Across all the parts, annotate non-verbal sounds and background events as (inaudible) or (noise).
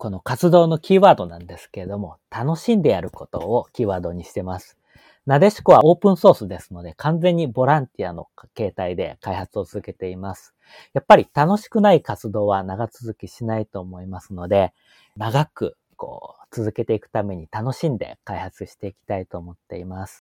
この活動のキーワードなんですけれども、楽しんでやることをキーワードにしてます。なでしこはオープンソースですので、完全にボランティアの形態で開発を続けています。やっぱり楽しくない活動は長続きしないと思いますので、長くこう続けていくために楽しんで開発していきたいと思っています。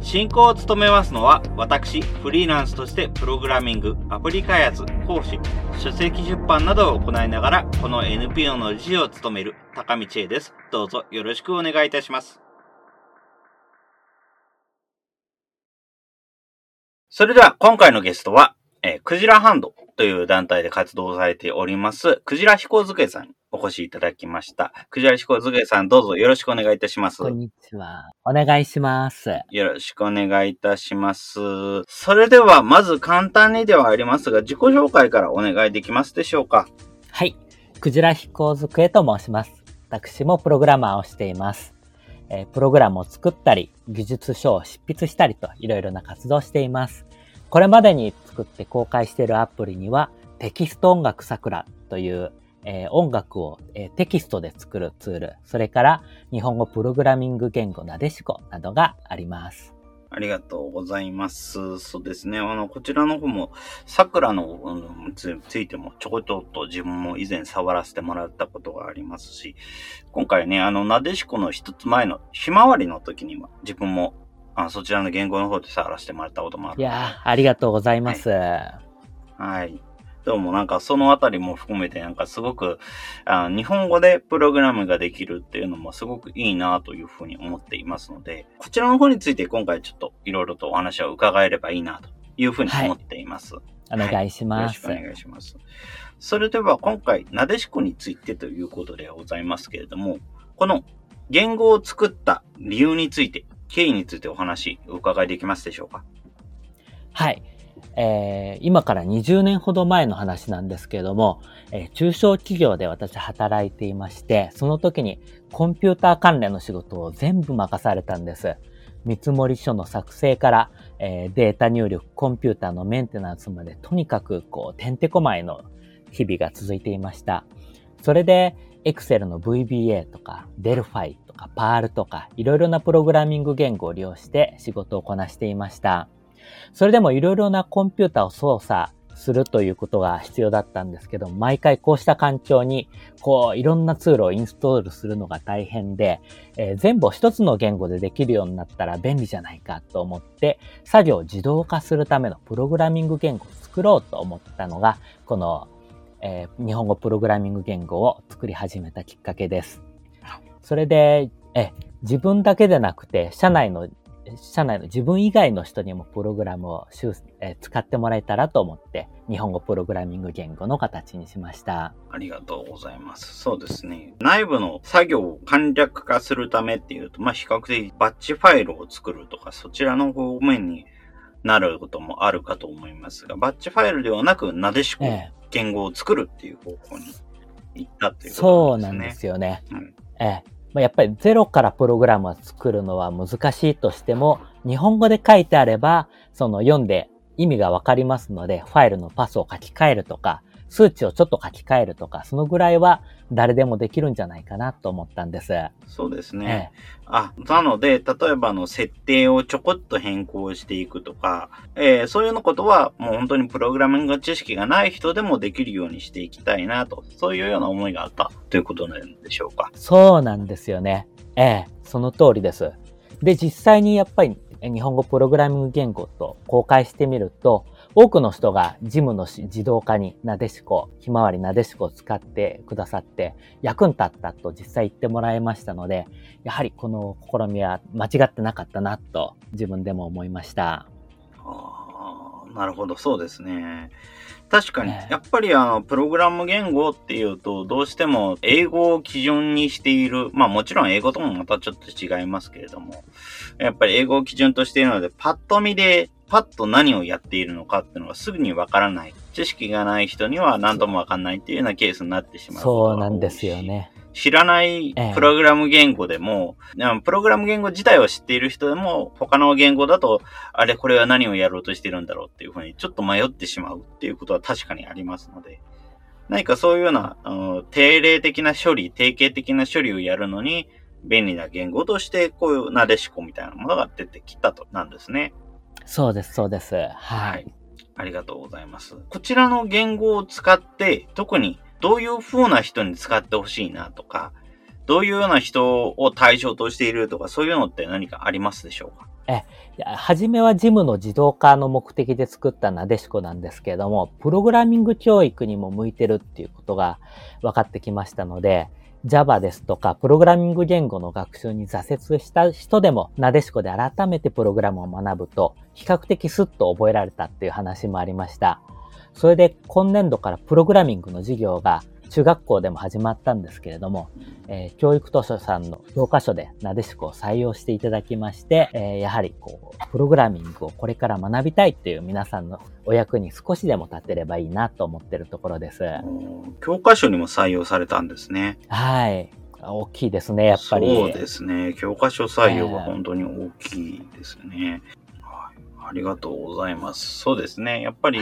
進行を務めますのは、私、フリーランスとしてプログラミング、アプリ開発、講師、書籍出版などを行いながら、この NPO の理事を務める高道恵です。どうぞよろしくお願いいたします。それでは、今回のゲストは、えー、クジラハンドという団体で活動されております、クジラ飛行机さんにお越しいただきました。クジラ飛行机さん、どうぞよろしくお願いいたします。こんにちは。お願いします。よろしくお願いいたします。それでは、まず簡単にではありますが、自己紹介からお願いできますでしょうか？はい。クジラ飛行机と申します。私もプログラマーをしています。えー、プログラムを作ったり、技術書を執筆したりといろいろな活動をしています。これまでに作って公開しているアプリには、テキスト音楽桜という、えー、音楽を、えー、テキストで作るツール、それから日本語プログラミング言語なでしこなどがあります。ありがとうございます。そうですね。あの、こちらの方も、桜の、うん、つついてもちょこちょっと自分も以前触らせてもらったことがありますし、今回ね、あの、なでしこの一つ前のひまわりの時には自分もあそちらの言語の方で触らせてもらったこともある。いやありがとうございます。はい。はい。どうもなんかそのあたりも含めてなんかすごくあ日本語でプログラムができるっていうのもすごくいいなというふうに思っていますので、こちらの方について今回ちょっといろいろとお話を伺えればいいなというふうに思っています。はい、お願いします、はい、よろしくお願いします。それでは今回、なでしこについてということでございますけれども、この言語を作った理由について経緯についてお話お伺いできますでしょうか？はい。えー、今から20年ほど前の話なんですけれども、えー、中小企業で私働いていまして、その時にコンピューター関連の仕事を全部任されたんです。見積書の作成から、えー、データ入力、コンピューターのメンテナンスまで、とにかくこう、てんてこまいの日々が続いていました。それで、Excel の VBA とか、Delphi とか、Perl とか、いろいろなプログラミング言語を利用して仕事をこなしていました。それでもいろいろなコンピュータを操作するということが必要だったんですけど、毎回こうした環境に、こう、いろんなツールをインストールするのが大変で、えー、全部一つの言語でできるようになったら便利じゃないかと思って、作業を自動化するためのプログラミング言語を作ろうと思ったのが、このえー、日本語プログラミング言語を作り始めたきっかけです。それで、え、自分だけでなくて、社内の、社内の自分以外の人にもプログラムを、え使ってもらえたらと思って、日本語プログラミング言語の形にしました。ありがとうございます。そうですね。内部の作業を簡略化するためっていうと、まあ、比較的バッチファイルを作るとか、そちらの方面になることもあるかと思いますが、バッチファイルではなく、なでしこ言語を作るっていう方向に行ったっていうことですね。そうなんですよね。うん、ええ。まあ、やっぱりゼロからプログラムを作るのは難しいとしても、日本語で書いてあれば、その読んで意味がわかりますので、ファイルのパスを書き換えるとか、数値をちょっと書き換えるとか、そのぐらいは誰でもできるんじゃないかなと思ったんです。そうですね。ええ、あ、なので、例えばの設定をちょこっと変更していくとか、えー、そういうのことはもう本当にプログラミング知識がない人でもできるようにしていきたいなと、そういうような思いがあったということなんでしょうか。そうなんですよね。ええ、その通りです。で、実際にやっぱり日本語プログラミング言語と公開してみると、多くの人がジムの自動化になでしこ、ひまわりなでしこを使ってくださって役に立ったと実際言ってもらいましたので、やはりこの試みは間違ってなかったなと自分でも思いました。あなるほど、そうですね。確かに、ねやっぱりあの、プログラム言語っていうと、どうしても英語を基準にしている。まあもちろん英語ともまたちょっと違いますけれども、やっぱり英語を基準としているので、パッと見で、パッと何をやっているのかっていうのがすぐにわからない。知識がない人には何ともわかんないっていうようなケースになってしまう。そうなんですよね。知らないプログラム言語でも、うんプログラム言語自体を知っている人でも、他の言語だと、あれ、これは何をやろうとしてるんだろうっていうふうに、ちょっと迷ってしまうっていうことは確かにありますので、何かそういうような、あの定例的な処理、定型的な処理をやるのに、便利な言語として、こういうなでしこみたいなものが出てきたと、なんですね。そうです、そうです。はい。はいありがとうございます。こちらの言語を使って、特にどういう風な人に使ってほしいなとか、どういうような人を対象としているとか、そういうのって何かありますでしょうか？いや初めはジムの自動化の目的で作ったなでしこなんですけれども、プログラミング教育にも向いてるっていうことが分かってきましたので、Java ですとか、プログラミング言語の学習に挫折した人でも、なでしこで改めてプログラムを学ぶと、比較的スッと覚えられたっていう話もありました。それで今年度からプログラミングの授業が中学校でも始まったんですけれども、えー教育図書さんの教科書でなでしこを採用していただきまして、えーやはりこう、プログラミングをこれから学びたいっていう皆さんのお役に少しでも立てればいいなと思ってるところです。教科書にも採用されたんですね。はい。大きいですね、やっぱり。そうですね。教科書採用が本当に大きいですね。はい。ありがとうございます。そうですね。やっぱり、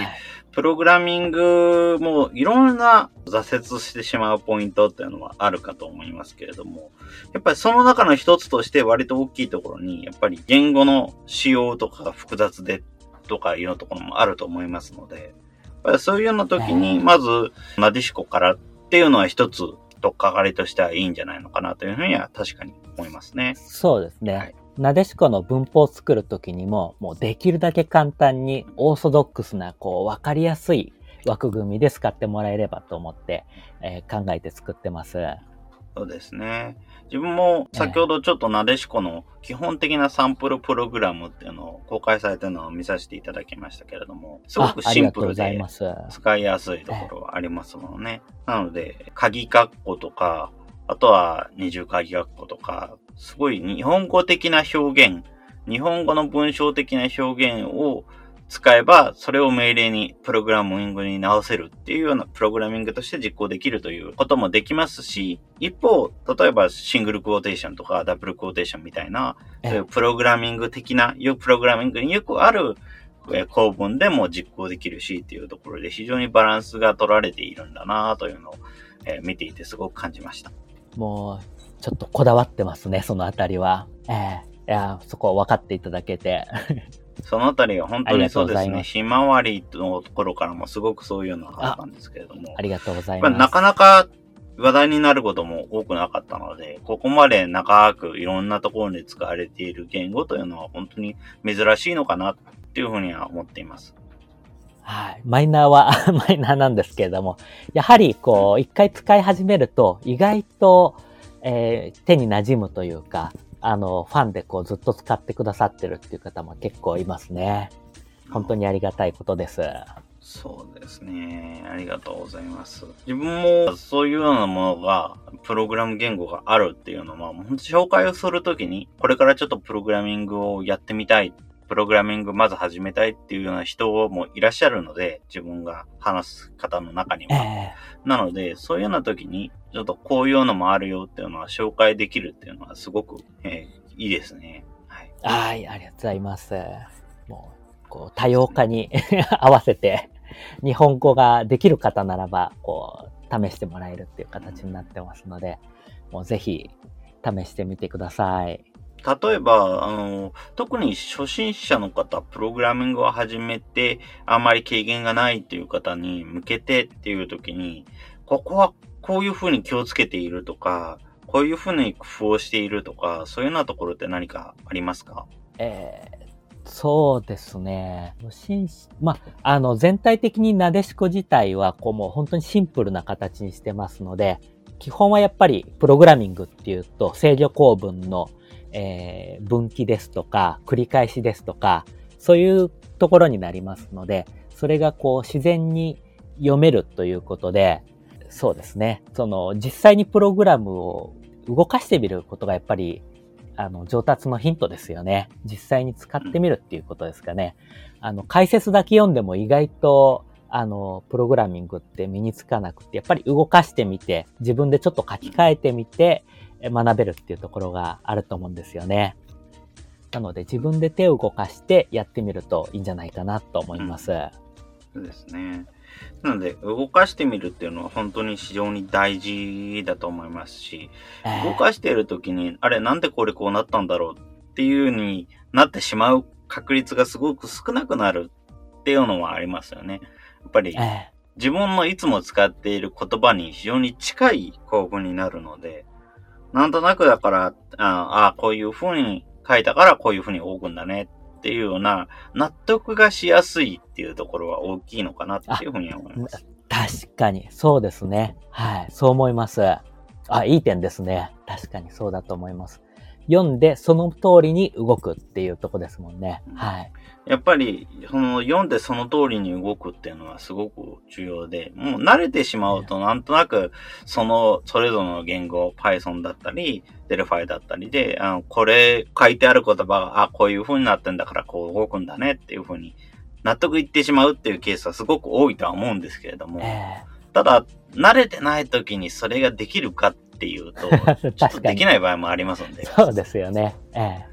プログラミングもいろんな挫折してしまうポイントっていうのはあるかと思いますけれども、やっぱりその中の一つとして割と大きいところに、やっぱり言語の仕様とかが複雑でとかいうところもあると思いますので、やっぱりそういうような時に、まず、なでしこからっていうのは一つ、とっかかりとしてはいいんじゃないのかなというふうには確かに思いますね。そうですね。はいなでしこの文法を作るときにも、もうできるだけ簡単にオーソドックスな、こう、わかりやすい枠組みで使ってもらえればと思って、えー考えて作ってます。そうですね。自分も先ほどちょっとなでしこの基本的なサンプルプログラムっていうのを公開されてるのを見させていただきましたけれども、すごくシンプルでざいます。使いやすいところはありますもんね。なので、鍵括弧とか、あとは二重鍵括弧とか、すごい日本語的な表現、日本語の文章的な表現を使えば、それを命令に、プログラミングに直せるっていうようなプログラミングとして実行できるということもできますし、一方、例えばシングルクォーテーションとかダブルクォーテーションみたいな、そういうプログラミング的な、よプログラミングによくあるえー構文でも実行できるしっていうところで非常にバランスが取られているんだなというのを、見ていてすごく感じました。もう、ちょっとこだわってますね、そのあたりは。ええいや、そこを分かっていただけて。(laughs) そのあたりが本当にそうですね。ひまわりのところからもすごくそういうのがあったんですけれども。ありがとうございます。なかなか話題になることも多くなかったので、ここまで長くいろんなところで使われている言語というのは本当に珍しいのかなっていうふうには思っています。はい。マイナーは (laughs) マイナーなんですけれども、やはりこう、一回使い始めると、意外と、えー手に馴染むというか、あの、ファンでこう、ずっと使ってくださってるっていう方も結構いますね。本当にありがたいことです。そうですね。ありがとうございます。自分もそういうようなものが、プログラム言語があるっていうのは、本当紹介をするときに、これからちょっとプログラミングをやってみたい、プログラミングまず始めたいっていうような人もいらっしゃるので、自分が話す方の中には。えなので、そういうような時に、ちょっとこういうのもあるよっていうのは紹介できるっていうのはすごく、えーいいですね。はい。ーはい、ありがとうございます。もう、こう、多様化に (laughs) 合わせて、日本語ができる方ならば、こう、試してもらえるっていう形になってますので、もうぜひ、試してみてください。例えば、あの、特に初心者の方、プログラミングを始めて、あまり経験がないっていう方に向けてっていう時に、ここはこういうふうに気をつけているとか、こういうふうに工夫をしているとか、そういうようなところって何かありますか？えーそうですね。まあ、あの、全体的になでしこ自体は、こうもう本当にシンプルな形にしてますので、基本はやっぱりプログラミングっていうと、制御構文の、えー分岐ですとか、繰り返しですとか、そういうところになりますので、それがこう自然に読めるということで、そうですね。その実際にプログラムを動かしてみることがやっぱりあの上達のヒントですよね。実際に使ってみるっていうことですかね。あの解説だけ読んでも意外とあの、プログラミングって身につかなくて、やっぱり動かしてみて、自分でちょっと書き換えてみて、学べるっていうところがあると思うんですよね。なので自分で手を動かしてやってみるといいんじゃないかなと思います。そうですね。なので、動かしてみるっていうのは本当に非常に大事だと思いますし、えー、動かしている時に、あれなんでこれこうなったんだろうっていう風になってしまう確率がすごく少なくなるっていうのはありますよね。やっぱり、自分のいつも使っている言葉に非常に近い構文になるので、なんとなくだから、ああ、こういう風に書いたからこういう風に動くんだねっていうような納得がしやすいっていうところは大きいのかなっていうふうに思います。確かに、そうですね。はい、そう思います。あ、いい点ですね。確かにそうだと思います。読んでその通りに動くっていうとこですもんね。はい。やっぱり、その読んでその通りに動くっていうのはすごく重要で、もう慣れてしまうとなんとなく、その、それぞれの言語、Python だったり、Delphi だったりで、あの、これ書いてある言葉が、あ、こういう風になってんだからこう動くんだねっていう風に納得いってしまうっていうケースはすごく多いとは思うんですけれども、ただ、慣れてない時にそれができるかっていうと、(laughs) ちょっとできない場合もありますんで。そうですよね。え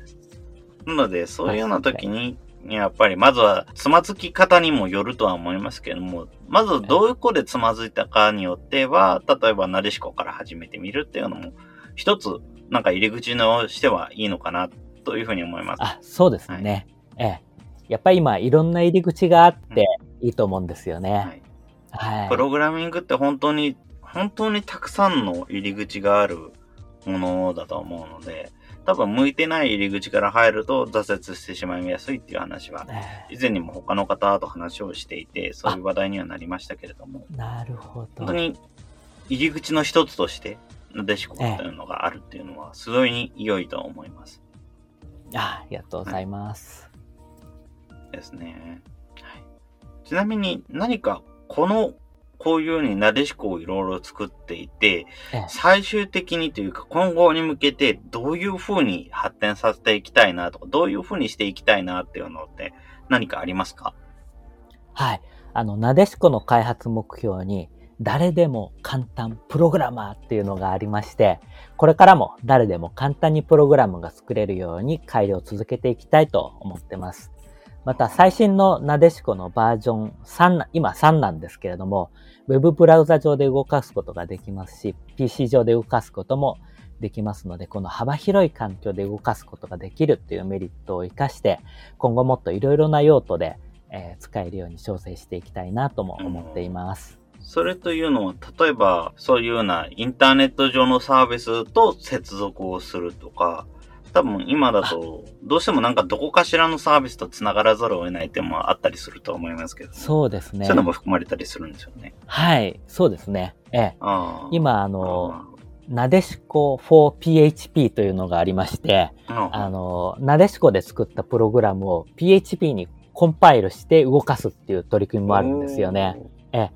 え。なので、そういうような時に、やっぱりまずはつまずき方にもよるとは思いますけども、まずどうこでつまずいたかによっては、例えばなでしこから始めてみるっていうのも、一つなんか入り口のしてはいいのかなというふうに思います。あ、そうですね。はい、ええ。やっぱり今いろんな入り口があっていいと思うんですよね。はい。はい、プログラミングって本当に、本当にたくさんの入り口があるものだと思うので、多分向いてない入り口から入ると挫折してしまいやすいっていう話は、以前にも他の方と話をしていて、そういう話題にはなりましたけれども。なるほど。本当に入り口の一つとして、なでしこというのがあるっていうのは、すごい良いと思います。あありがとうございます。はい、ですね。はい。ちなみに何かこのこういうふうになでしこをいろいろ作っていて、最終的にというか今後に向けてどういうふうに発展させていきたいなとか、どういうふうにしていきたいなっていうのって何かありますか？はい。あの、なでしこの開発目標に、誰でも簡単プログラマーっていうのがありまして、これからも誰でも簡単にプログラムが作れるように改良を続けていきたいと思ってます。また最新のなでしこのバージョン3、今3なんですけれども、ウェブブラウザ上で動かすことができますし、PC 上で動かすこともできますので、この幅広い環境で動かすことができるっていうメリットを活かして、今後もっといろいろな用途で、えー、使えるように調整していきたいなとも思っています。それというのは、例えば、そういうようなインターネット上のサービスと接続をするとか、多分今だと、どうしてもなんかどこかしらのサービスと繋がらざるを得ない点もあったりすると思いますけど、そうですね。そういうのも含まれたりするんですよね。はい、そうですね。ええ。今、あの、なでしこ 4PHP というのがありまして、あの、なでしこで作ったプログラムを PHP にコンパイルして動かすっていう取り組みもあるんですよね。ええ。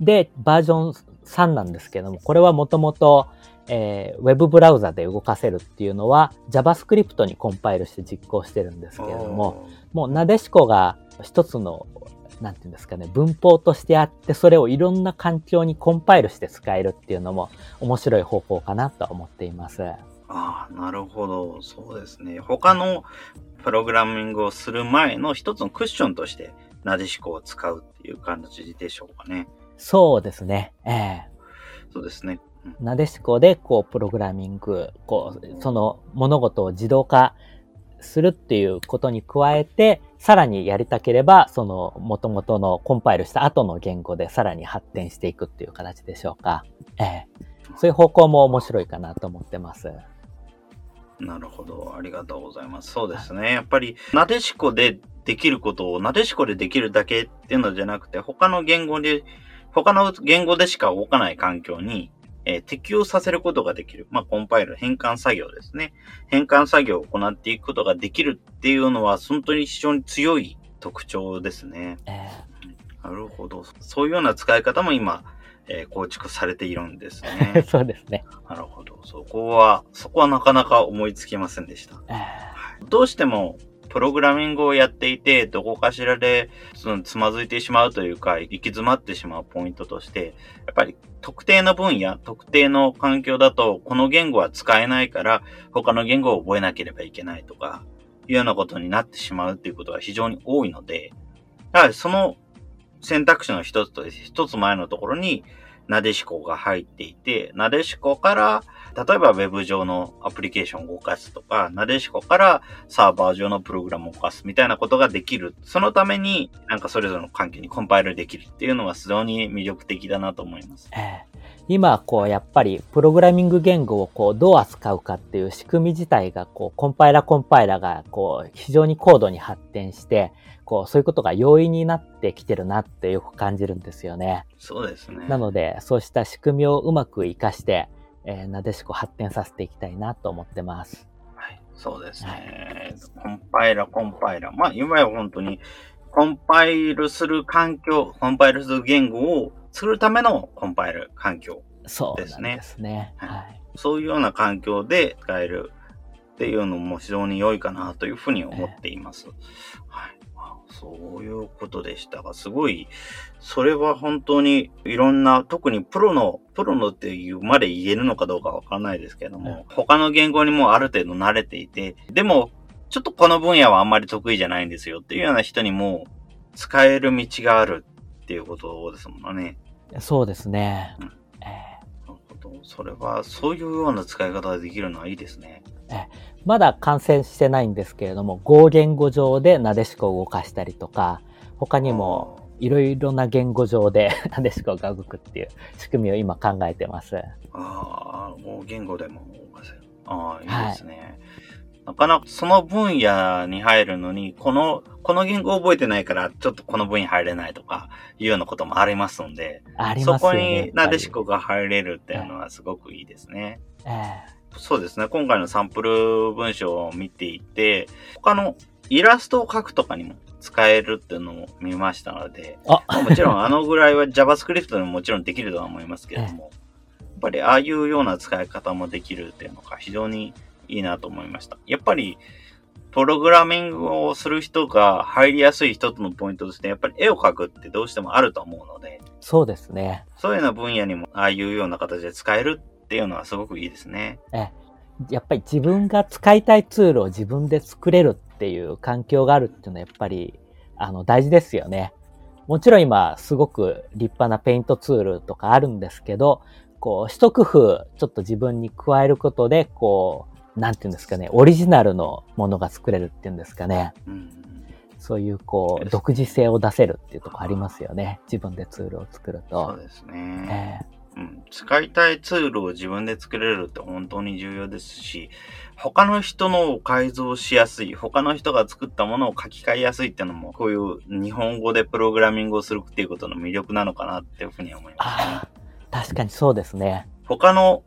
で、バージョン3なんですけども、これはもともと、えー、ウェブブラウザで動かせるっていうのは JavaScript にコンパイルして実行してるんですけれども、もうなでしこが一つの、なんていうんですかね、文法としてあって、それをいろんな環境にコンパイルして使えるっていうのも面白い方法かなと思っています。ああ、なるほど。そうですね。他のプログラミングをする前の一つのクッションとして、なでしこを使うっていう感じでしょうかね。そうですね。ええー、そうですね。なでしこで、こう、プログラミング、こう、その物事を自動化するっていうことに加えて、さらにやりたければ、その元々のコンパイルした後の言語でさらに発展していくっていう形でしょうか。ええ。そういう方向も面白いかなと思ってます。なるほど。ありがとうございます。そうですね。やっぱり、なでしこでできることをなでしこでできるだけっていうのじゃなくて、他の言語で、他の言語でしか動かない環境にえー、適用させることができる。まあ、コンパイル、変換作業ですね。変換作業を行っていくことができるっていうのは、本当に非常に強い特徴ですね。えなるほど。そういうような使い方も今、えー構築されているんですえね。(laughs) そうですね。なるほど。そこは、そこはなかなか思いつきませんでした。えどうしても、プログラミングをやっていて、どこかしらでそのつまずいてしまうというか、行き詰まってしまうポイントとして、やっぱり特定の分野、特定の環境だと、この言語は使えないから、他の言語を覚えなければいけないとか、いうようなことになってしまうっていうことが非常に多いので、やはりその選択肢の一つと一つ前のところに、なでしこが入っていて、なでしこから、例えば Web 上のアプリケーションを動かすとか、なでしこからサーバー上のプログラムを動かすみたいなことができる。そのために、なんかそれぞれの環境にコンパイルできるっていうのは非常に魅力的だなと思います。ええ今、こう、やっぱり、プログラミング言語をこう、どう扱うかっていう仕組み自体が、こう、コンパイラーコンパイラーが、こう、非常に高度に発展して、こう、そういうことが容易になってきてるなってよく感じるんですよね。そうですね。なので、そうした仕組みをうまく活かして、えーなでしこ発展させていきたいなと思ってます。はい、そうですね。コンパイラ、コンパイラ。まあ、今や本当に、コンパイルする環境、コンパイルする言語を作るためのコンパイル環境。ですねですね。はいはい。そういうような環境で使えるっていうのも非常に良いかなというふうに思っています。はい。まあそういうことでしたが、すごい、それは本当にいろんな、特にプロの、プロのっていうまで言えるのかどうかわからないですけども、他の言語にもある程度慣れていて、でも、ちょっとこの分野はあんまり得意じゃないんですよっていうような人にも使える道があるっていうことですもんね。そうですね。うん。それは、そういうような使い方ができるのはいいですね。ーまだ完成してないんですけれども、Go 言語上でなでしこを動かしたりとか、他にもいろいろな言語上で (laughs) なでしこが動くっていう仕組みを今考えてます。ああ、もう言語でも動かせる。ああ、いいですね。なかな？かその分野に入るのに、この、この言語を覚えてないから、ちょっとこの分野入れないとか、いうようなこともありますので、ありそこ。になでしこが入れるっていうのはすごくいいですね。えそうですね。今回のサンプル文章を見ていて、他のイラストを描くとかにも使えるっていうのを見ましたので、もちろんあのぐらいは JavaScript でももちろんできるとは思いますけれども、(laughs) やっぱりああいうような使い方もできるっていうのが非常にいいなと思いました。やっぱり、プログラミングをする人が入りやすい一つのポイントとして、やっぱり絵を描くってどうしてもあると思うので、そうですね。そういうような分野にもああいうような形で使えるっていうのはすごくいいですね。やっぱり自分が使いたいツールを自分で作れるっていう環境があるっていうのはやっぱり、あの、大事ですよね。もちろん今、すごく立派なペイントツールとかあるんですけど、こう、一工夫、ちょっと自分に加えることで、こう、なんていうんですかね、オリジナルのものが作れるっていうんですかね。うんそういう、こう、独自性を出せるっていうところありますよね。自分でツールを作ると。そうですね。えうん、使いたいツールを自分で作れるって本当に重要ですし、他の人のを改造しやすい、他の人が作ったものを書き換えやすいっていうのも、こういう日本語でプログラミングをするっていうことの魅力なのかなっていうふうに思いますね。確かにそうですね。他の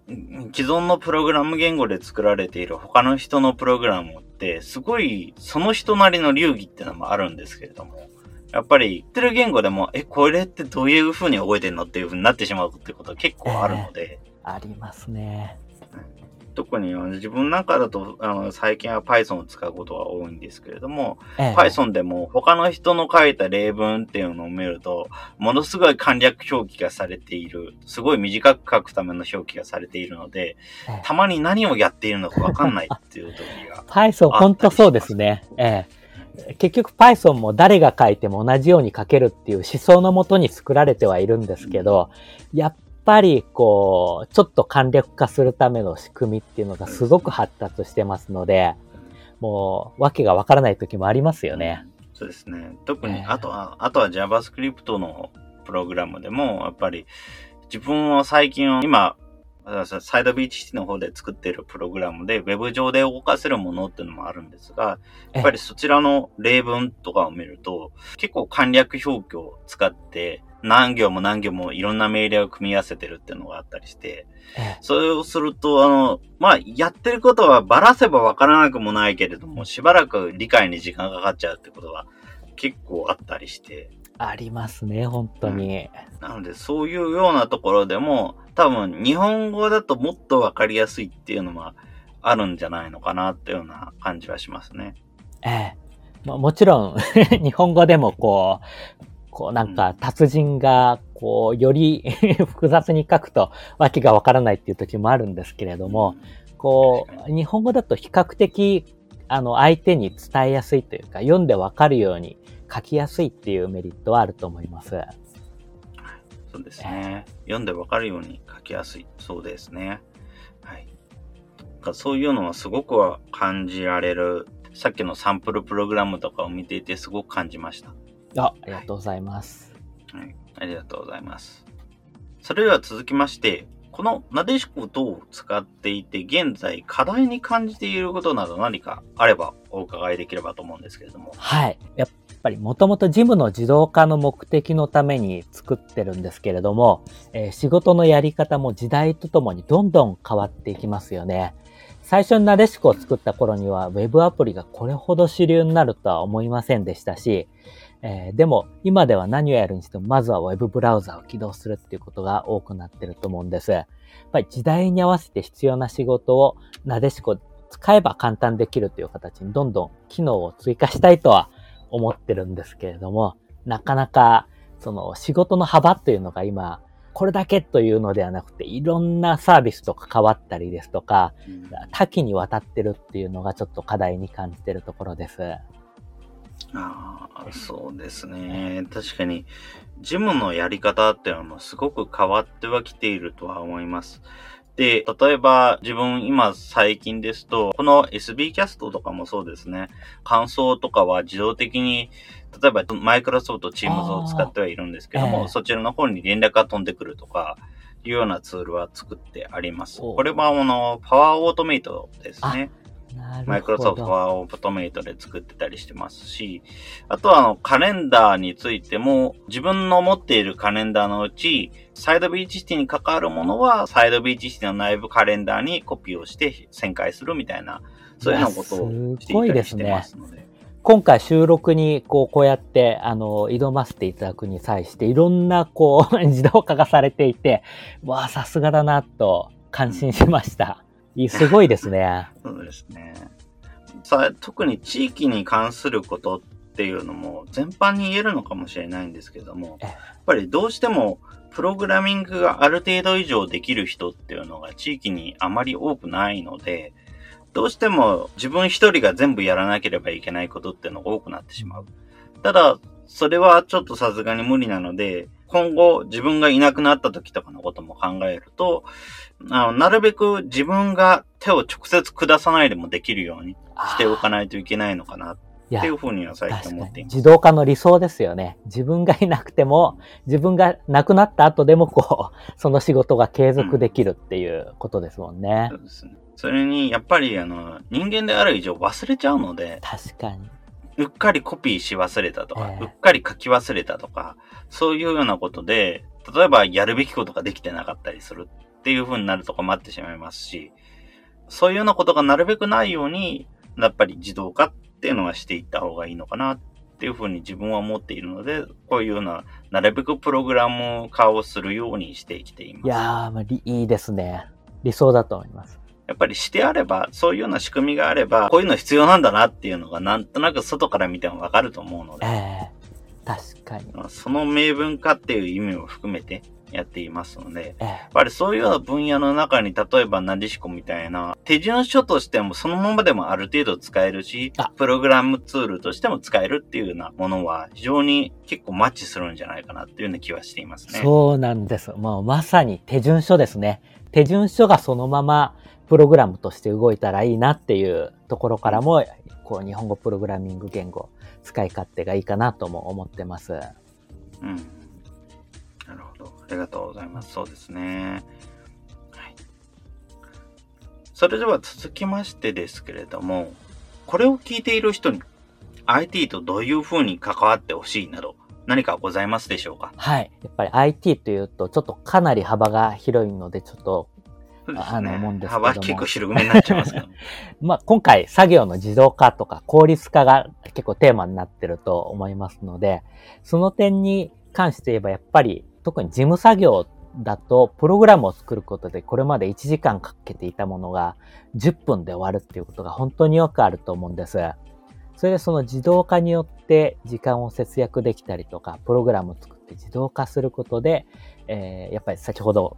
既存のプログラム言語で作られている他の人のプログラムって、すごいその人なりの流儀ってのもあるんですけれども、やっぱり言ってる言語でも、え、これってどういう風に覚えてんのっていう風になってしまうってことは結構あるので、ありますね。特に自分なんかだとあの最近は Python を使うことが多いんですけれども、ええ Python でも他の人の書いた例文っていうのを見ると、ものすごい簡略表記がされている、すごい短く書くための表記がされているので、ええたまに何をやっているのかわかんないっていう時が。(laughs) Python 本当そうですね。ええ。結局 Python も誰が書いても同じように書けるっていう思想のもとに作られてはいるんですけど、やっぱりこう、ちょっと簡略化するための仕組みっていうのがすごく発達してますので、もう、わけがわからない時もありますよね。そうですね。特に、ええあとは、あとは JavaScript のプログラムでも、やっぱり自分は最近は今、サイドビーチシティの方で作っているプログラムで、ウェブ上で動かせるものっていうのもあるんですが、やっぱりそちらの例文とかを見ると、結構簡略表記を使って、何行も何行もいろんな命令を組み合わせてるっていうのがあったりして、ええそれをすると、あの、まあ、やってることはばらせばわからなくもないけれども、しばらく理解に時間がかかっちゃうってことは結構あったりして。ありますね、本当に。なので、そういうようなところでも、多分、日本語だともっとわかりやすいっていうのはあるんじゃないのかなっていうような感じはしますね。ええ。まあ、もちろん、(laughs) 日本語でもこう、こうなんか達人が、こう、より (laughs) 複雑に書くとわけがわからないっていう時もあるんですけれども、こう、日本語だと比較的、あの、相手に伝えやすいというか、読んでわかるように書きやすいっていうメリットはあると思います。そうですね。読んでわかるように書きやすい。そうですね。はい。かそういうのはすごくは感じられる。さっきのサンプルプログラムとかを見ていてすごく感じました。あ、ありがとうございます。はい。ありがとうございます。それでは続きまして、このなでしこ等を使っていて、現在課題に感じていることなど何かあればお伺いできればと思うんですけれども。はい。やっぱりもともと事務の自動化の目的のために作ってるんですけれども、えー仕事のやり方も時代とともにどんどん変わっていきますよね。最初になでしこを作った頃には、ウェブアプリがこれほど主流になるとは思いませんでしたし、えーでも今では何をやるにしても、まずはウェブブラウザを起動するっていうことが多くなってると思うんです。やっぱり時代に合わせて必要な仕事をなでしこ使えば簡単できるという形にどんどん機能を追加したいとは思ってるんですけれども、なかなかその仕事の幅というのが今、これだけというのではなくて、いろんなサービスと関わったりですとか、多岐にわたってるっていうのがちょっと課題に感じてるところです。ああ、そうですね。確かに、ジムのやり方っていうのもすごく変わってはきているとは思います。で、例えば自分今最近ですと、この SB キャストとかもそうですね。感想とかは自動的に、例えばマイクロソフト Teams を使ってはいるんですけども、ええそちらの方に連絡が飛んでくるとか、いうようなツールは作ってあります。おこれはあの、パワーオートメイトですね。マイクロソフトパワーオートメイトで作ってたりしてますし、あとはあのカレンダーについても自分の持っているカレンダーのうち、サイドビーチシティに関わるものはサイドビーチシティの内部カレンダーにコピーをして旋回するみたいな、そういうようなことをしていたりしてますので。今回収録にこう、こうやって、あの、挑ませていただくに際して、いろんなこう、自動化がされていて、わあ、さすがだな、と感心しました。いいすごいですね。(laughs) そうですね。さ特に地域に関することっていうのも全般に言えるのかもしれないんですけども、ええやっぱりどうしてもプログラミングがある程度以上できる人っていうのが地域にあまり多くないので、どうしても自分一人が全部やらなければいけないことっていうのが多くなってしまう。ただ、それはちょっとさすがに無理なので、今後自分がいなくなった時とかのことも考えると、あのなるべく自分が手を直接下さないでもできるようにしておかないといけないのかなっていうふうには最近。思っています。自動化の理想ですよね。自分がいなくても、自分が亡くなった後でも、こう、その仕事が継続できるっていうことですもんねそ。うですね。それに、やっぱり、あの、人間である以上忘れちゃうので、確かに。うっかりコピーし忘れたとか、ええうっかり書き忘れたとか、そういうようなことで、例えばやるべきことができてなかったりするっていう風になるとかもあってしまいますし、そういうようなことがなるべくないように、やっぱり自動化っていうのはしていった方がいいのかなっていう風に自分は思っているので、こういうような、なるべくプログラム化をするようにしてきています。いやー、まあ、りいいですね。理想だと思います。やっぱりしてあれば、そういうような仕組みがあれば、こういうの必要なんだなっていうのがなんとなく外から見てもわかると思うので、ええ確かに。まあその明文化っていう意味も含めてやっていますので、ええやっぱりそういうような分野の中に、例えばなでしこみたいな、手順書としてもそのままでもある程度使えるしあ、プログラムツールとしても使えるっていうようなものは、非常に結構マッチするんじゃないかなっていうような気はしていますね。そうなんです。もうまさに手順書ですね。手順書がそのままプログラムとして動いたらいいなっていうところからも、こう日本語プログラミング言語使い勝手がいいかなとも思ってます。うん。ありがとうございます。そうですね。はい。それでは続きましてですけれども、これを聞いている人に IT とどういうふうに関わってほしいなど何かございますでしょうか？はい。やっぱり IT というと、ちょっとかなり幅が広いので、ちょっとあの、思うんですけども。幅結構広めになっちゃいますけど、(laughs) まあ、今回作業の自動化とか効率化が結構テーマになってると思いますので、その点に関して言えばやっぱり特に事務作業だとプログラムを作ることでこれまで1時間かけていたものが10分で終わるっていうことが本当によくあると思うんです。それでその自動化によって時間を節約できたりとか、プログラムを作って自動化することで、えー、やっぱり先ほど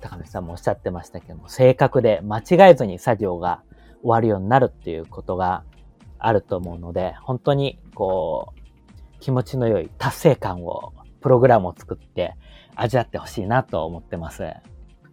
高見さんもおっしゃってましたけども、正確で間違えずに作業が終わるようになるっていうことがあると思うので、本当にこう、気持ちの良い達成感を、プログラムを作って味わってほしいなと思ってます。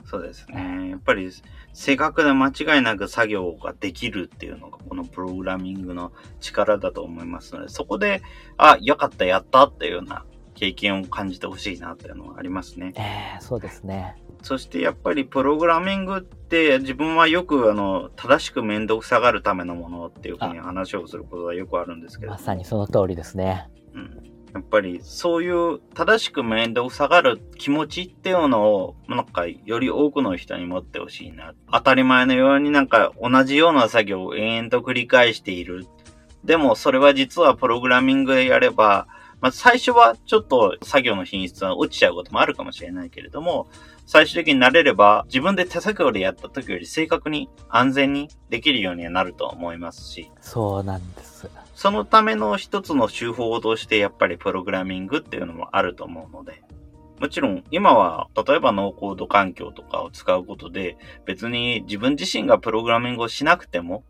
そうですね。やっぱり正確で間違いなく作業ができるっていうのがこのプログラミングの力だと思いますので、そこで、あ、よかった、やったっていうような経験を感じてほしいなっていうのはありますね。ええー、そうですね。そしてやっぱりプログラミングって自分はよくあの正しく面倒くさがるためのものっていうふうに話をすることがよくあるんですけど。まさにその通りですね。うん。やっぱりそういう正しく面倒くさがる気持ちっていうのをなんかより多くの人に持ってほしいな。当たり前のようになんか同じような作業を延々と繰り返している。でもそれは実はプログラミングでやればまあ、最初はちょっと作業の品質は落ちちゃうこともあるかもしれないけれども、最終的になれれば自分で手作業でやった時より正確に安全にできるようにはなると思いますし。そうなんです。そのための一つの手法としてやっぱりプログラミングっていうのもあると思うので。もちろん今は例えばノーコード環境とかを使うことで別に自分自身がプログラミングをしなくても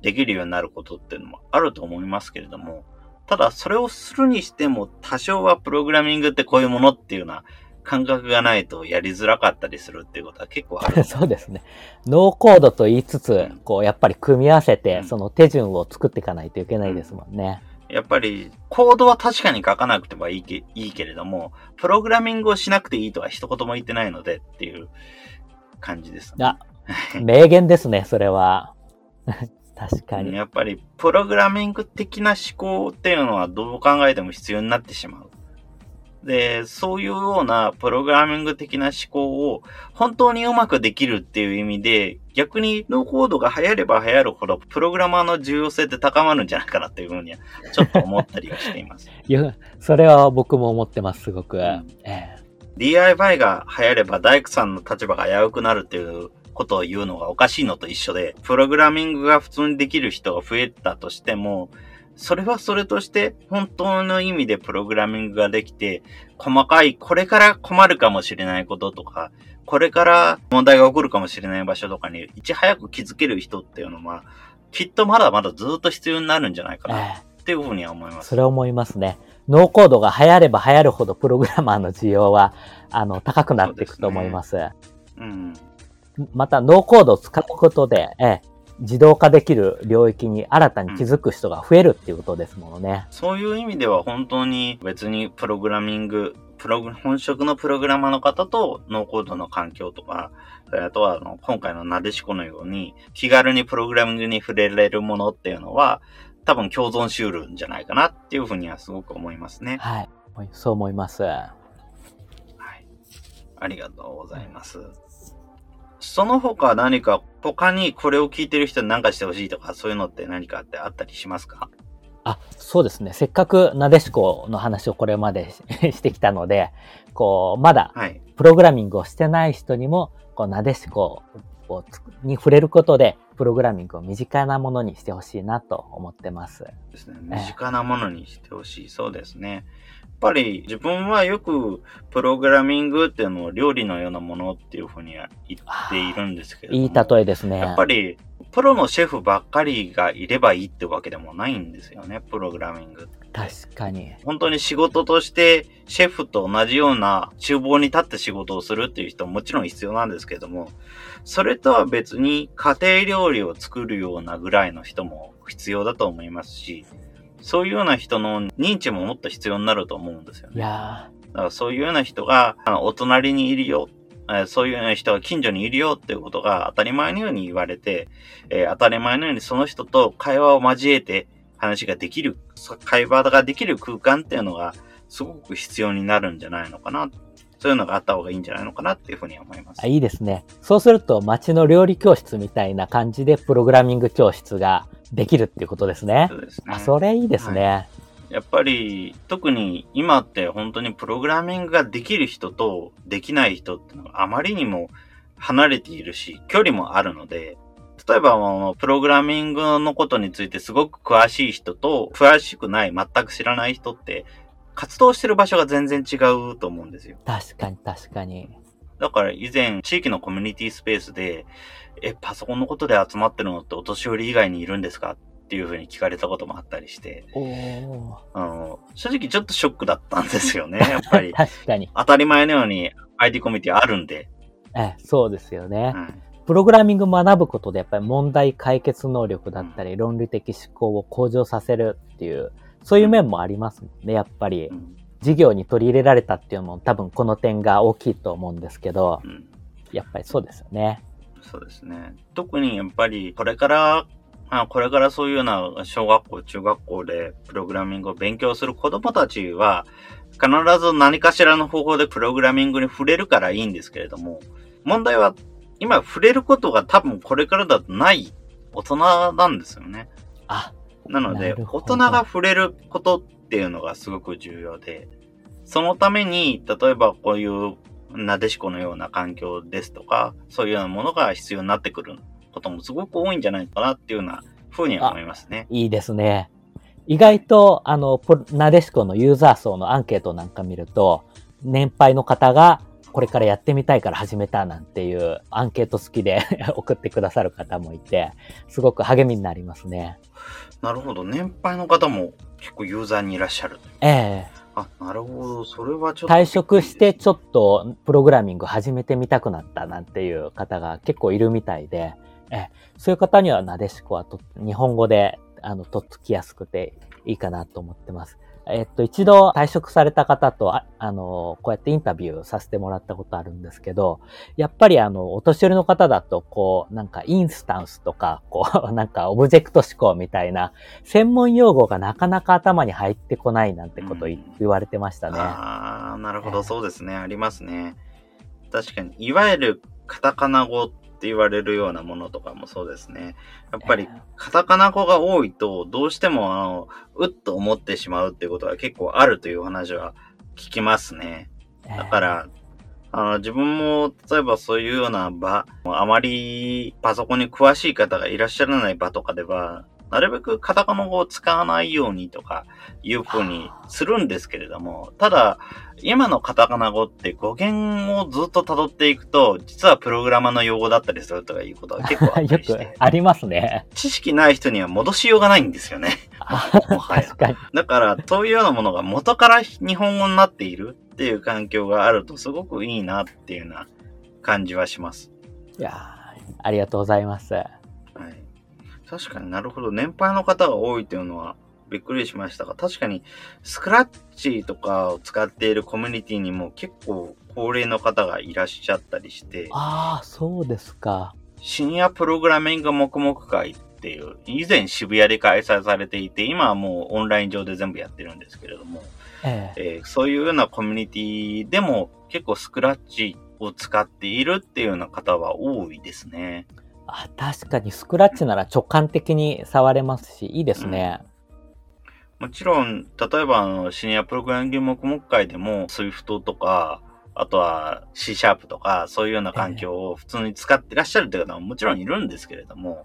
できるようになることっていうのもあると思いますけれども、ただ、それをするにしても、多少はプログラミングってこういうものっていうような感覚がないとやりづらかったりするっていうことは結構ある。(laughs) そうですね。ノーコードと言いつつ、こう、やっぱり組み合わせて、その手順を作っていかないといけないですもんね。やっぱり、コードは確かに書かなくてはいいけいいけれども、プログラミングをしなくていいとは一言も言ってないのでっていう感じですね。あ、(laughs) 名言ですね、それは。(laughs) 確かに。やっぱり、プログラミング的な思考っていうのはどう考えても必要になってしまう。で、そういうようなプログラミング的な思考を本当にうまくできるっていう意味で、逆にノーコードが流行れば流行るほど、プログラマーの重要性って高まるんじゃないかなっていうふうには、ちょっと思ったりはしています。(laughs) いや、それは僕も思ってます、すごく。うん、ええ DIY が流行れば大工さんの立場が危うくなるっていうことを言うのがおかしいのと一緒で、プログラミングが普通にできる人が増えたとしても、それはそれとして本当の意味でプログラミングができて、細かいこれから困るかもしれないこととか、これから問題が起こるかもしれない場所とかにいち早く気づける人っていうのは、きっとまだまだずっと必要になるんじゃないかなっていうふうには思います。それ思いますね。ノーコードが流行れば流行るほどプログラマーの需要は、あの、高くなっていくと思います。うすね、うん。また、ノーコードを使うことで、え自動化できる領域に新たに気づく人が増えるっていうことですものね。そういう意味では本当に別にプログラミング、プログ本職のプログラマーの方とノーコードの環境とか、あとはあの今回のなでしこのように気軽にプログラミングに触れられるものっていうのは多分共存しうるんじゃないかなっていうふうにはすごく思いますね。はい。そう思います。はい。ありがとうございます。その他何か他にこれを聞いてる人に何かしてほしいとかそういうのって何かってあったりしますか？あ、そうですね。せっかくなでしこの話をこれまで (laughs) してきたので、こう、まだ、プログラミングをしてない人にも、こう、なでしこをに触れることで、プログラミングを身近なものにしてほしいなと思ってます。ですね。身近なものにしてほしい。そうですね。ぱり自分はよくプログラミングっていうのを料理のようなものっていうふうには言っているんですけどいい例えですね。やっぱりプロのシェフばっかりがいればいいってわけでもないんですよね、プログラミング。確かに。本当に仕事としてシェフと同じような厨房に立って仕事をするっていう人ももちろん必要なんですけども、それとは別に家庭料理を作るようなぐらいの人も必要だと思いますし、そういうような人の認知ももっと必要になると思うんですよね。いやだからそういうような人が、お隣にいるよ。えそういうような人が近所にいるよっていうことが当たり前のように言われて、えー、当たり前のようにその人と会話を交えて話ができる、会話ができる空間っていうのがすごく必要になるんじゃないのかな。そういうのがあった方がいいんじゃないのかなっていうふうに思います。あいいですね。そうすると、街の料理教室みたいな感じで、プログラミング教室ができるっていうことですね。そうですねあ、それいいですね。やっぱり、特に今って本当にプログラミングができる人とできない人ってのがあまりにも離れているし、距離もあるので、例えば、あの、プログラミングのことについてすごく詳しい人と、詳しくない、全く知らない人って、活動してる場所が全然違うと思うんですよ。確かに確かに。だから以前、地域のコミュニティスペースで、え、パソコンのことで集まってるのってお年寄り以外にいるんですか？っていうふうに聞かれたこともあったりして。あの、正直ちょっとショックだったんですよね。(laughs) やっぱり、確かに。当たり前のように IT コミュニティあるんで。え、そうですよね。はいプログラミング学ぶことでやっぱり問題解決能力だったり、論理的思考を向上させるっていう、そういう面もありますもんね、やっぱりう。ん授業に取り入れられたっていうのも多分この点が大きいと思うんですけどう、んやっぱりそうですよね。そうですね。特にやっぱり、これから、あこれからそういうような小学校、中学校でプログラミングを勉強する子供たちは、必ず何かしらの方法でプログラミングに触れるからいいんですけれども、問題は今触れることが多分これからだとない大人なんですよね。あ、なので、大人が触れることっていうのがすごく重要で、そのために、例えばこういうなでしこのような環境ですとか、そういうようなものが必要になってくることもすごく多いんじゃないかなっていうようなふうには思いますね。いいですね。意外と、あの、なでしこのユーザー層のアンケートなんか見ると、年配の方がこれからやってみたいから始めたなんていうアンケート好きで (laughs) 送ってくださる方もいて、すごく励みになりますね。なるほど。年配の方も結構ユーザーにいらっしゃる。ええあ、なるほど。それはちょっと。退職してちょっとプログラミング始めてみたくなったなんていう方が結構いるみたいで、えそういう方にはなでしこはと日本語であのとっつきやすくていいかなと思ってます。えっと、一度退職された方と、ああの、こうやってインタビューさせてもらったことあるんですけど、やっぱりあの、お年寄りの方だと、こう、なんかインスタンスとか、こう、(laughs) なんかオブジェクト思考みたいな、専門用語がなかなか頭に入ってこないなんてことを言われてましたね。ああ、なるほど、ええそうですね。ありますね。確かに、いわゆるカタカナ語って言われるようなものとかもそうですね。やっぱりえ、カタカナ語が多いと、どうしても、あの、うっと思ってしまうっていうことが結構あるという話は聞きますね。えだから、あの、自分も、例えばそういうような場、あまりパソコンに詳しい方がいらっしゃらない場とかでは、なるべくカタカナ語を使わないようにとかいうふうにするんですけれども、ただ、今のカタカナ語って語源をずっと辿っていくと、実はプログラマーの用語だったりするとかいうことが結構あ (laughs) よくありますね。知識ない人には戻しようがないんですよね。もはや確かに。だから、そういうようなものが元から日本語になっているっていう環境があるとすごくいいなっていうような感じはします。いやーありがとうございます。はい。確かになるほど。年配の方が多いっていうのはびっくりしましたが、確かにスクラッチとかを使っているコミュニティにも結構高齢の方がいらっしゃったりして、ああ、そうですか。シニアプログラミング黙々会っていう、以前渋谷で開催されていて、今はもうオンライン上で全部やってるんですけれども、えええーそういうようなコミュニティでも結構スクラッチを使っているっていうような方は多いですね。あ確かにスクラッチなら直感的に触れますし、いいですね。もちろん、例えばあのシニアプログラミング黙々会でも Swift とか、あとは C シャープとか、そういうような環境を普通に使ってらっしゃるって方ももちろんいるんですけれども、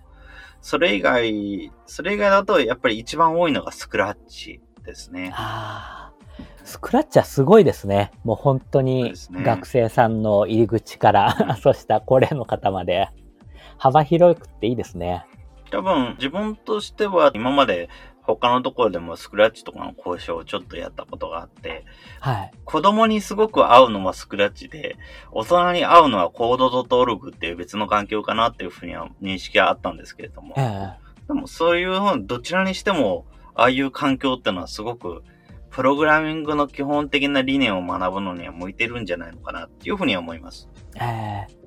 それ以外、それ以外だとやっぱり一番多いのがスクラッチですね。ああ、スクラッチはすごいですね。もう本当に学生さんの入り口から、(laughs) そした高齢の方まで幅広くていいですね。多分自分としては今まで他のところでもスクラッチとかの交渉をちょっとやったことがあって、はい。子供にすごく合うのはスクラッチで、大人に合うのはコード .org っていう別の環境かなっていうふうには認識はあったんですけれどもえ、えでもそういうふうにどちらにしても、ああいう環境ってのはすごく、プログラミングの基本的な理念を学ぶのには向いてるんじゃないのかなっていうふうには思います。ええ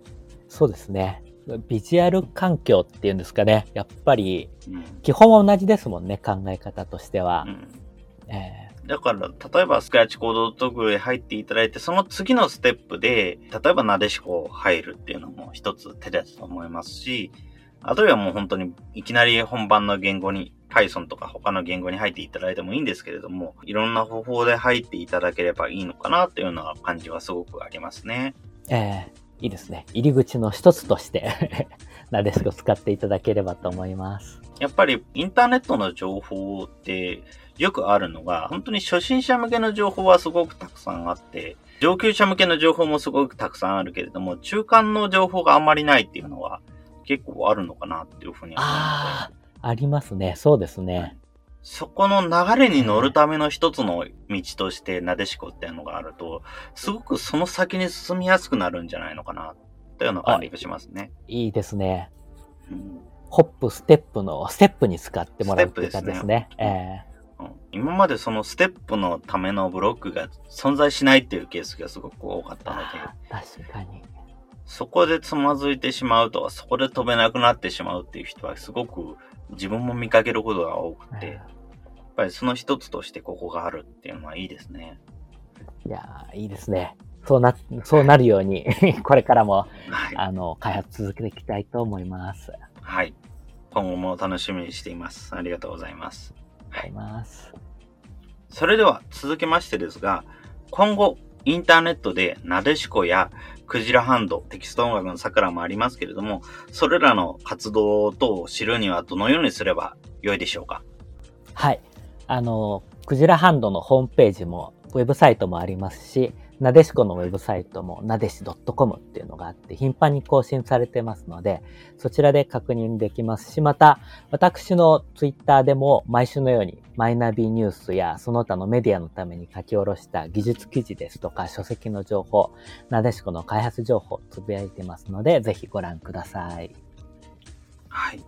そうですね。ビジュアル環境っていうんですかね。やっぱり、うん。基本は同じですもんね、考え方としては。うんええだから、例えばスクラッチコードトグへ入っていただいて、その次のステップで、例えばなでしこ入るっていうのも一つ手だと思いますし、あとはもう本当にいきなり本番の言語に Python とか他の言語に入っていただいてもいいんですけれども、いろんな方法で入っていただければいいのかなっていうような感じはすごくありますね。ええいいですね。入り口の一つとして (laughs) なでしこ使っていただければと思います。やっぱりインターネットの情報ってよくあるのが、本当に初心者向けの情報はすごくたくさんあって、上級者向けの情報もすごくたくさんあるけれども、中間の情報があんまりないっていうのは結構あるのかなっていうふうに思うので、ああ、ありますね。そうですね。そこの流れに乗るための一つの道として、なでしこっていうのがあると、すごくその先に進みやすくなるんじゃないのかな、というような感じがしますね。いいですね。うんホップ、ステップのステップに使ってもらうっていう感じですね。ステップええうん今までそのステップのためのブロックが存在しないっていうケースがすごく多かったので、確かに。そこでつまずいてしまうとか、そこで飛べなくなってしまうっていう人はすごく自分も見かけることが多くて、やっぱりその一つとしてここがあるっていうのはいいですね。いやーいいですね。そうな、そうなるように、(laughs) これからも、はい。あの、開発続けていきたいと思います。はい。今後も楽しみにしています。ありがとうございます。あります。それでは続けましてですが、今後、インターネットでなでしこやクジラハンド、テキスト音楽の桜もありますけれども、それらの活動等を知るにはどのようにすればよいでしょうか？はい。あの、クジラハンドのホームページも、ウェブサイトもありますし、なでしこのウェブサイトもなでし .com っていうのがあって、頻繁に更新されてますので、そちらで確認できますし、また、私のツイッターでも毎週のようにマイナビニュースやその他のメディアのために書き下ろした技術記事ですとか書籍の情報、なでしこの開発情報つぶやいてますので、ぜひご覧ください。はい。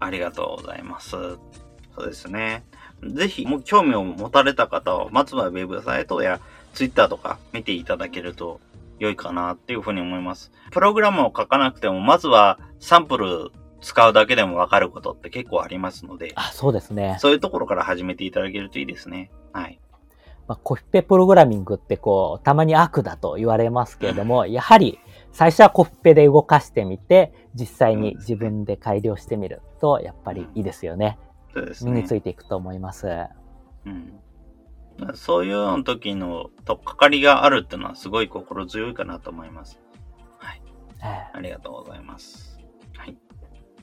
ありがとうございます。そうですね。ぜひ、もう興味を持たれた方は、まずはウェブサイトやツイッターとか見ていただけると良いかなっていうふうに思います。プログラムを書かなくても、まずはサンプル使うだけでもわかることって結構ありますので、あ、そうですね。そういうところから始めていただけるといいですね。はい。まあ、コピペプログラミングってこう、たまに悪だと言われますけれども、やはり最初はコピペで動かしてみて、実際に自分で改良してみると、やっぱりいいですよね。そうですね。身についていくと思います。うん。そういうの時のとっかかりがあるっていうのはすごい心強いかなと思います。はい。ええありがとうございます。はい。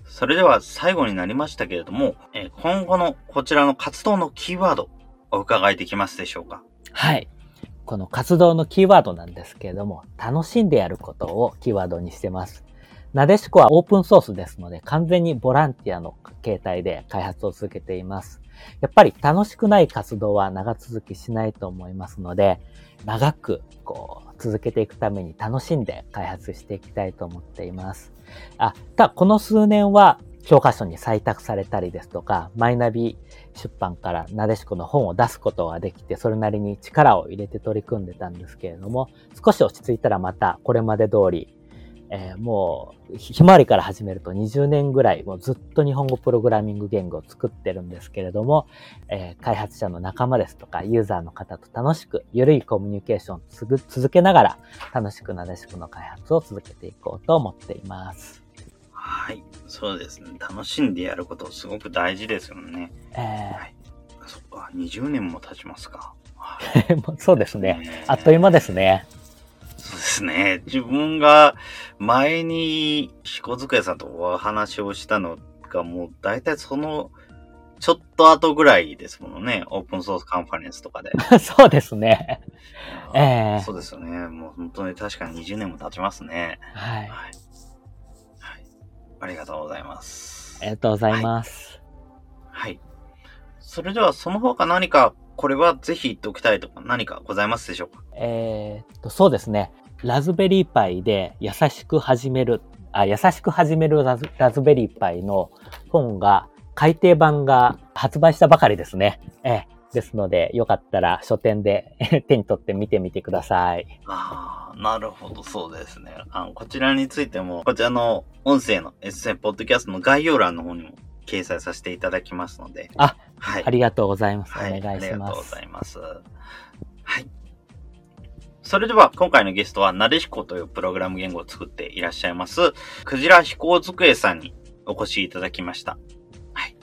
それでは最後になりましたけれども、えー今後のこちらの活動のキーワード、お伺いできますでしょうか？はい。この活動のキーワードなんですけれども、楽しんでやることをキーワードにしてます。なでしこはオープンソースですので、完全にボランティアの形態で開発を続けています。やっぱり楽しくない活動は長続きしないと思いますので、長くこう続けていくために楽しんで開発していきたいと思っています。あ、ただこの数年は教科書に採択されたりですとか、マイナビ出版からなでしこの本を出すことができて、それなりに力を入れて取り組んでたんですけれども、少し落ち着いたらまたこれまで通り、えーもう、ひひまわりから始めると20年ぐらい、もうずっと日本語プログラミング言語を作ってるんですけれども、えー開発者の仲間ですとか、ユーザーの方と楽しく、ゆるいコミュニケーションをつぐ続けながら、楽しくなでしこの開発を続けていこうと思っています。はい。そうですね。楽しんでやることすごく大事ですよね。えはい。そっか、20年も経ちますか。(laughs) そうですね。あっという間ですね。そうですね。自分が前に、彦机さんとお話をしたのが、もう大体その、ちょっと後ぐらいですものね。オープンソースカンファレンスとかで。(laughs) そうですね。ええそうですよね。もう本当に確かに20年も経ちますね。はい。はい。はい。ありがとうございますあ。りがとうございます。はい。それではその他何か、これはぜひ言っておきたいとか何かございますでしょうか？えーっと、そうですね。ラズベリーパイで優しく始める、あ、優しく始めるラズラズベリーパイの本が、改訂版が発売したばかりですね。ええですので、よかったら書店で (laughs) 手に取って見てみてください。ああ、なるほど、そうですね。あの、こちらについても、こちらの音声の S 線ポッドキャストの概要欄の方にも掲載させていただきますので。あ、はい。ありがとうございます。はい、お願いしありがますとうござ。います。はい。それでは、今回のゲストは、なでしこというプログラム言語を作っていらっしゃいます、クジラ飛行机さんにお越しいただきました。はい。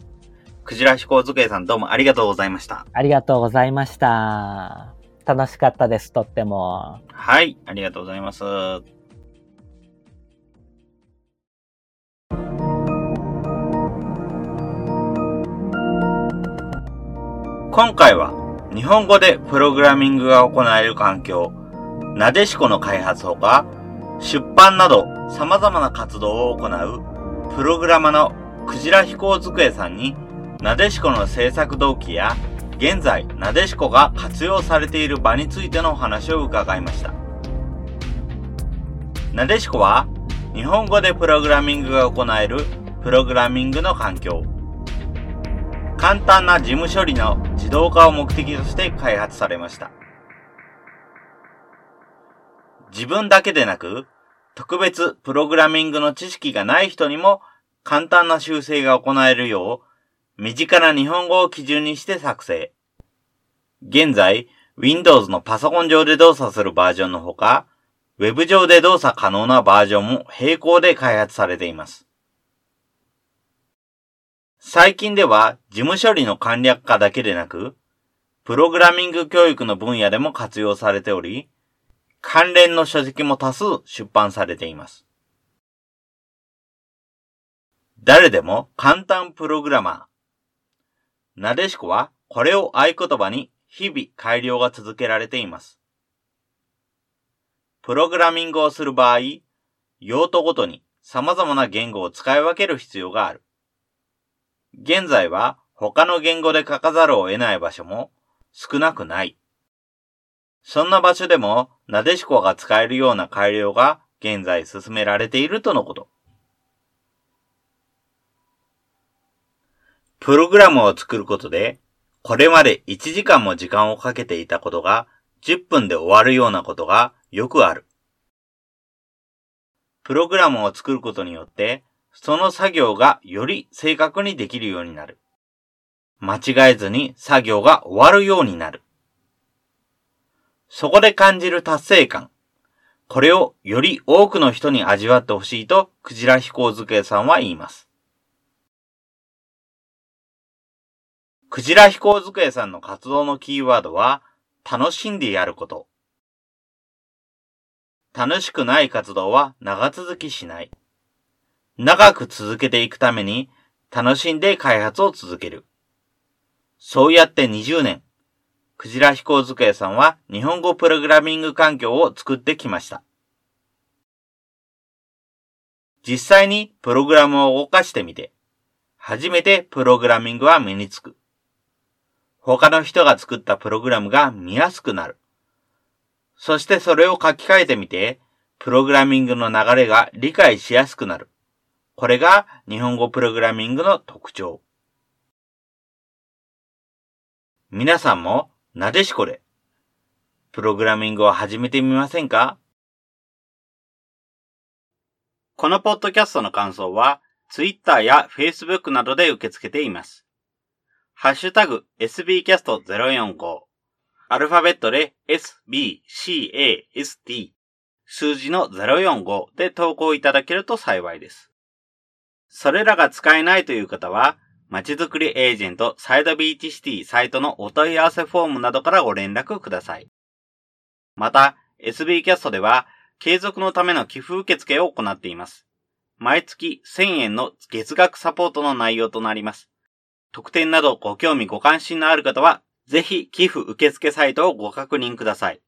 クジラ飛行机さんどうもありがとうございました。ありがとうございました。楽しかったです、とっても。はい、ありがとうございます。今回は日本語でプログラミングが行える環境、なでしこの開発ほか、出版など様々な活動を行うプログラマのクジラ飛行机さんに、なでしこの制作動機や現在、なでしこが活用されている場についてのお話を伺いました。なでしこは、日本語でプログラミングが行えるプログラミングの環境。簡単な事務処理の自動化を目的として開発されました。自分だけでなく、特別プログラミングの知識がない人にも簡単な修正が行えるよう、身近な日本語を基準にして作成。現在、Windows のパソコン上で動作するバージョンのほか、Web 上で動作可能なバージョンも並行で開発されています。最近では事務処理の簡略化だけでなく、プログラミング教育の分野でも活用されており、関連の書籍も多数出版されています。誰でも簡単プログラマー。なでしこはこれを合言葉に日々改良が続けられています。プログラミングをする場合、用途ごとに様々な言語を使い分ける必要がある。現在は他の言語で書かざるを得ない場所も少なくない。そんな場所でも、なでしこが使えるような改良が現在進められているとのこと。プログラムを作ることで、これまで1時間も時間をかけていたことが10分で終わるようなことがよくある。プログラムを作ることによって、その作業がより正確にできるようになる。間違えずに作業が終わるようになる。そこで感じる達成感。これをより多くの人に味わってほしいと、クジラ飛行机さんは言います。クジラ飛行机さんの活動のキーワードは、楽しんでやること。楽しくない活動は長続きしない。長く続けていくために、楽しんで開発を続ける。そうやって20年、クジラ飛行机さんは日本語プログラミング環境を作ってきました。実際にプログラムを動かしてみて、初めてプログラミングは身につく。他の人が作ったプログラムが見やすくなる。そしてそれを書き換えてみて、プログラミングの流れが理解しやすくなる。これが日本語プログラミングの特徴。皆さんもなでしこでプログラミングを始めてみませんか？このポッドキャストの感想は Twitter や Facebook などで受け付けています。ハッシュタグ sbcast045 アルファベットで sbcast 数字の045で投稿いただけると幸いです。それらが使えないという方は、まちづくりエージェントサイドビーチシティサイトのお問い合わせフォームなどからご連絡ください。また、SB キャストでは、継続のための寄付受付を行っています。毎月1000円の月額サポートの内容となります。特典などご興味ご関心のある方は、ぜひ寄付受付サイトをご確認ください。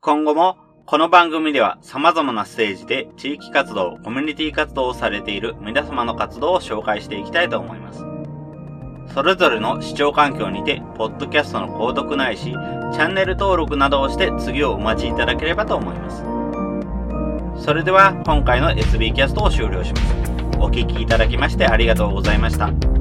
今後も、この番組では様々なステージで地域活動、コミュニティ活動をされている皆様の活動を紹介していきたいと思います。それぞれの視聴環境にて、ポッドキャストの購読ないし、チャンネル登録などをして次をお待ちいただければと思います。それでは今回の SB キャストを終了します。お聞きいただきましてありがとうございました。